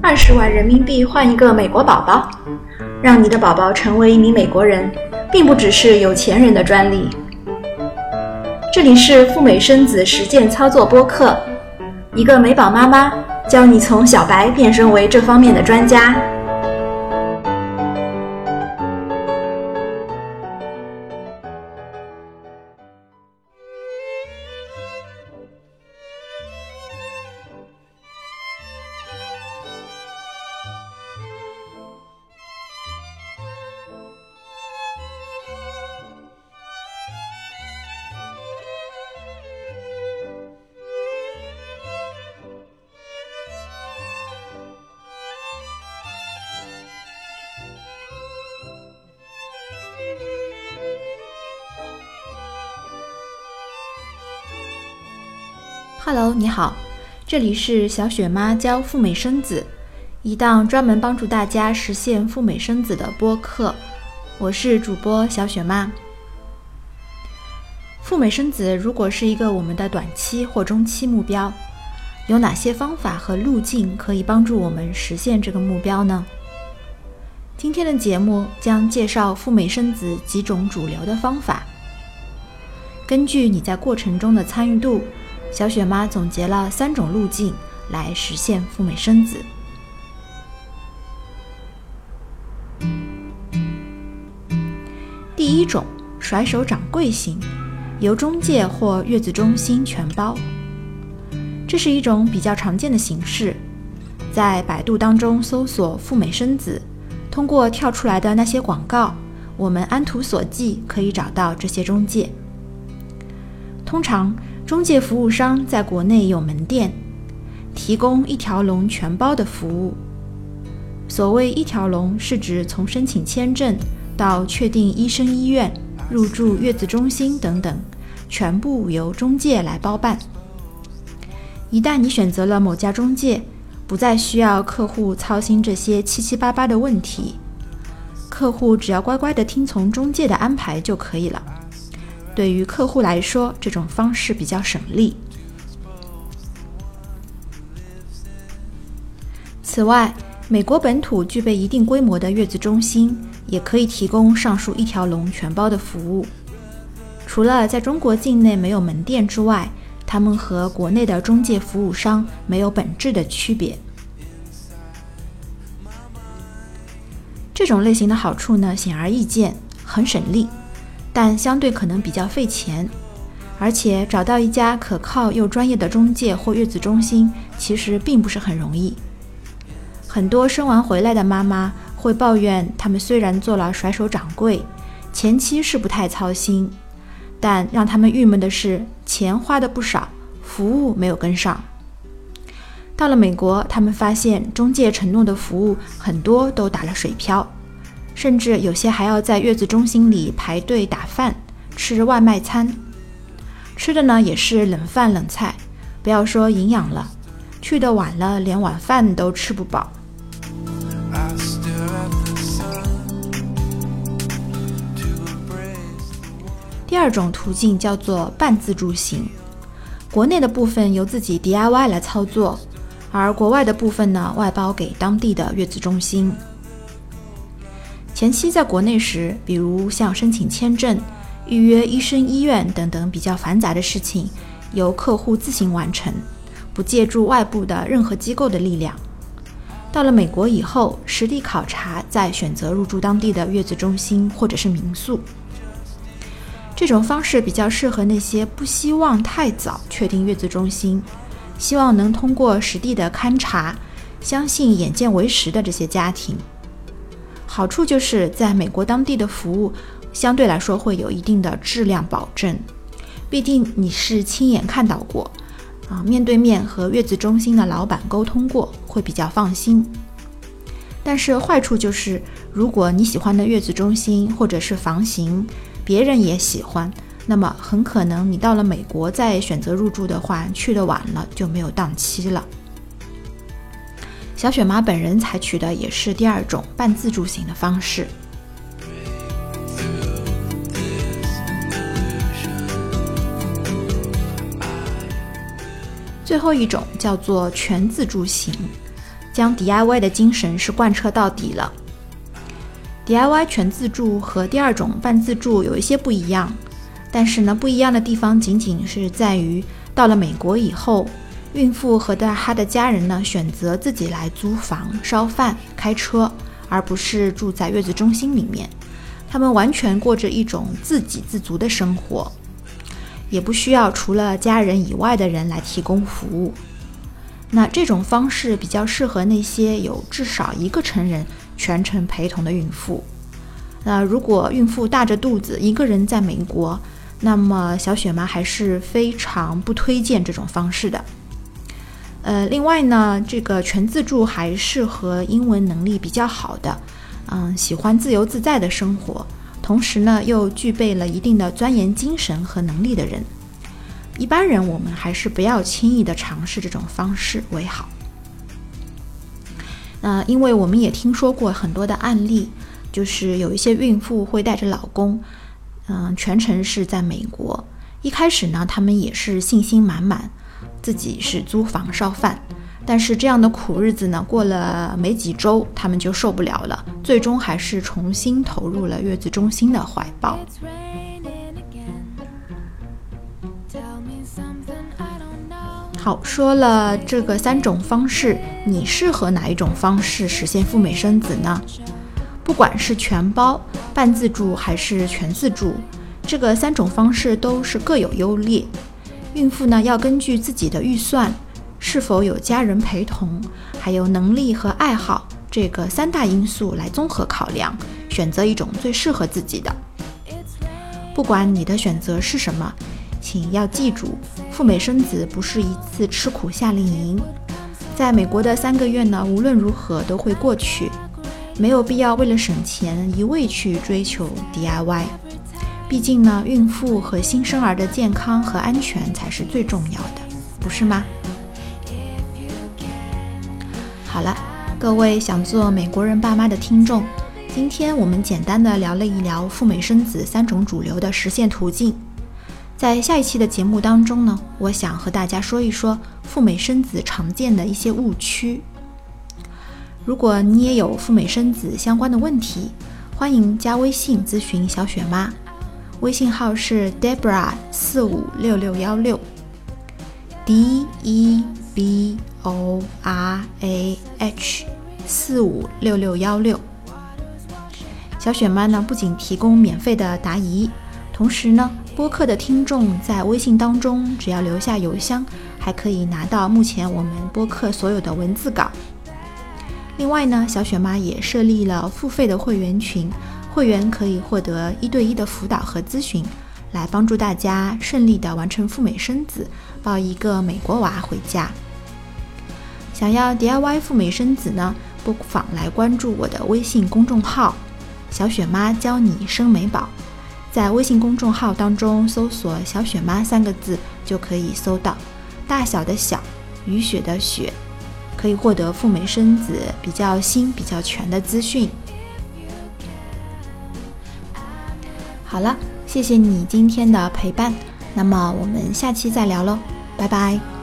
二十万人民币换一个美国宝宝，让你的宝宝成为一名美国人，并不只是有钱人的专利。这里是赴美生子实践操作播客，一个美宝妈妈教你从小白变身为这方面的专家。Hello，你好，这里是小雪妈教赴美生子，一档专门帮助大家实现赴美生子的播客。我是主播小雪妈。赴美生子如果是一个我们的短期或中期目标，有哪些方法和路径可以帮助我们实现这个目标呢？今天的节目将介绍赴美生子几种主流的方法，根据你在过程中的参与度。小雪妈总结了三种路径来实现赴美生子。第一种，甩手掌柜型，由中介或月子中心全包。这是一种比较常见的形式，在百度当中搜索“赴美生子”，通过跳出来的那些广告，我们按图索骥可以找到这些中介。通常。中介服务商在国内有门店，提供一条龙全包的服务。所谓一条龙，是指从申请签证到确定医生医院、入住月子中心等等，全部由中介来包办。一旦你选择了某家中介，不再需要客户操心这些七七八八的问题，客户只要乖乖的听从中介的安排就可以了。对于客户来说，这种方式比较省力。此外，美国本土具备一定规模的月子中心也可以提供上述一条龙全包的服务。除了在中国境内没有门店之外，他们和国内的中介服务商没有本质的区别。这种类型的好处呢，显而易见，很省力。但相对可能比较费钱，而且找到一家可靠又专业的中介或月子中心，其实并不是很容易。很多生完回来的妈妈会抱怨，他们虽然做了甩手掌柜，前期是不太操心，但让他们郁闷的是，钱花的不少，服务没有跟上。到了美国，他们发现中介承诺的服务很多都打了水漂。甚至有些还要在月子中心里排队打饭吃外卖餐，吃的呢也是冷饭冷菜，不要说营养了，去的晚了连晚饭都吃不饱。第二种途径叫做半自助型，国内的部分由自己 DIY 来操作，而国外的部分呢外包给当地的月子中心。前期在国内时，比如像申请签证、预约医生、医院等等比较繁杂的事情，由客户自行完成，不借助外部的任何机构的力量。到了美国以后，实地考察，再选择入住当地的月子中心或者是民宿。这种方式比较适合那些不希望太早确定月子中心，希望能通过实地的勘察，相信眼见为实的这些家庭。好处就是在美国当地的服务相对来说会有一定的质量保证，毕竟你是亲眼看到过，啊，面对面和月子中心的老板沟通过，会比较放心。但是坏处就是，如果你喜欢的月子中心或者是房型，别人也喜欢，那么很可能你到了美国再选择入住的话，去的晚了就没有档期了。小雪妈本人采取的也是第二种半自助型的方式。最后一种叫做全自助型，将 DIY 的精神是贯彻到底了。DIY 全自助和第二种半自助有一些不一样，但是呢，不一样的地方仅仅是在于到了美国以后，孕妇和的她的家人呢选择自己来租房、烧饭、开车，而不是住在月子中心里面。他们完全过着一种自给自足的生活，也不需要除了家人以外的人来提供服务。那这种方式比较适合那些有至少一个成人。全程陪同的孕妇，那如果孕妇大着肚子一个人在美国，那么小雪妈还是非常不推荐这种方式的。呃，另外呢，这个全自助还适合英文能力比较好的，嗯，喜欢自由自在的生活，同时呢又具备了一定的钻研精神和能力的人。一般人我们还是不要轻易的尝试这种方式为好。那因为我们也听说过很多的案例，就是有一些孕妇会带着老公，嗯，全程是在美国。一开始呢，他们也是信心满满，自己是租房烧饭。但是这样的苦日子呢，过了没几周，他们就受不了了，最终还是重新投入了月子中心的怀抱。好，说了这个三种方式，你适合哪一种方式实现赴美生子呢？不管是全包、半自助还是全自助，这个三种方式都是各有优劣。孕妇呢要根据自己的预算、是否有家人陪同，还有能力和爱好这个三大因素来综合考量，选择一种最适合自己的。不管你的选择是什么。请要记住，赴美生子不是一次吃苦夏令营，在美国的三个月呢，无论如何都会过去，没有必要为了省钱一味去追求 DIY。毕竟呢，孕妇和新生儿的健康和安全才是最重要的，不是吗？好了，各位想做美国人爸妈的听众，今天我们简单的聊了一聊赴美生子三种主流的实现途径。在下一期的节目当中呢，我想和大家说一说赴美生子常见的一些误区。如果你也有赴美生子相关的问题，欢迎加微信咨询小雪妈，微信号是 Debra 四五六六幺六，D E B O R A H 四五六六幺六。小雪妈呢，不仅提供免费的答疑，同时呢。播客的听众在微信当中，只要留下邮箱，还可以拿到目前我们播客所有的文字稿。另外呢，小雪妈也设立了付费的会员群，会员可以获得一对一的辅导和咨询，来帮助大家顺利的完成赴美生子，抱一个美国娃回家。想要 DIY 赴美生子呢，不妨来关注我的微信公众号“小雪妈教你生美宝”。在微信公众号当中搜索“小雪妈”三个字，就可以搜到大小的小雨雪的雪，可以获得赴美生子比较新、比较全的资讯。好了，谢谢你今天的陪伴，那么我们下期再聊喽，拜拜。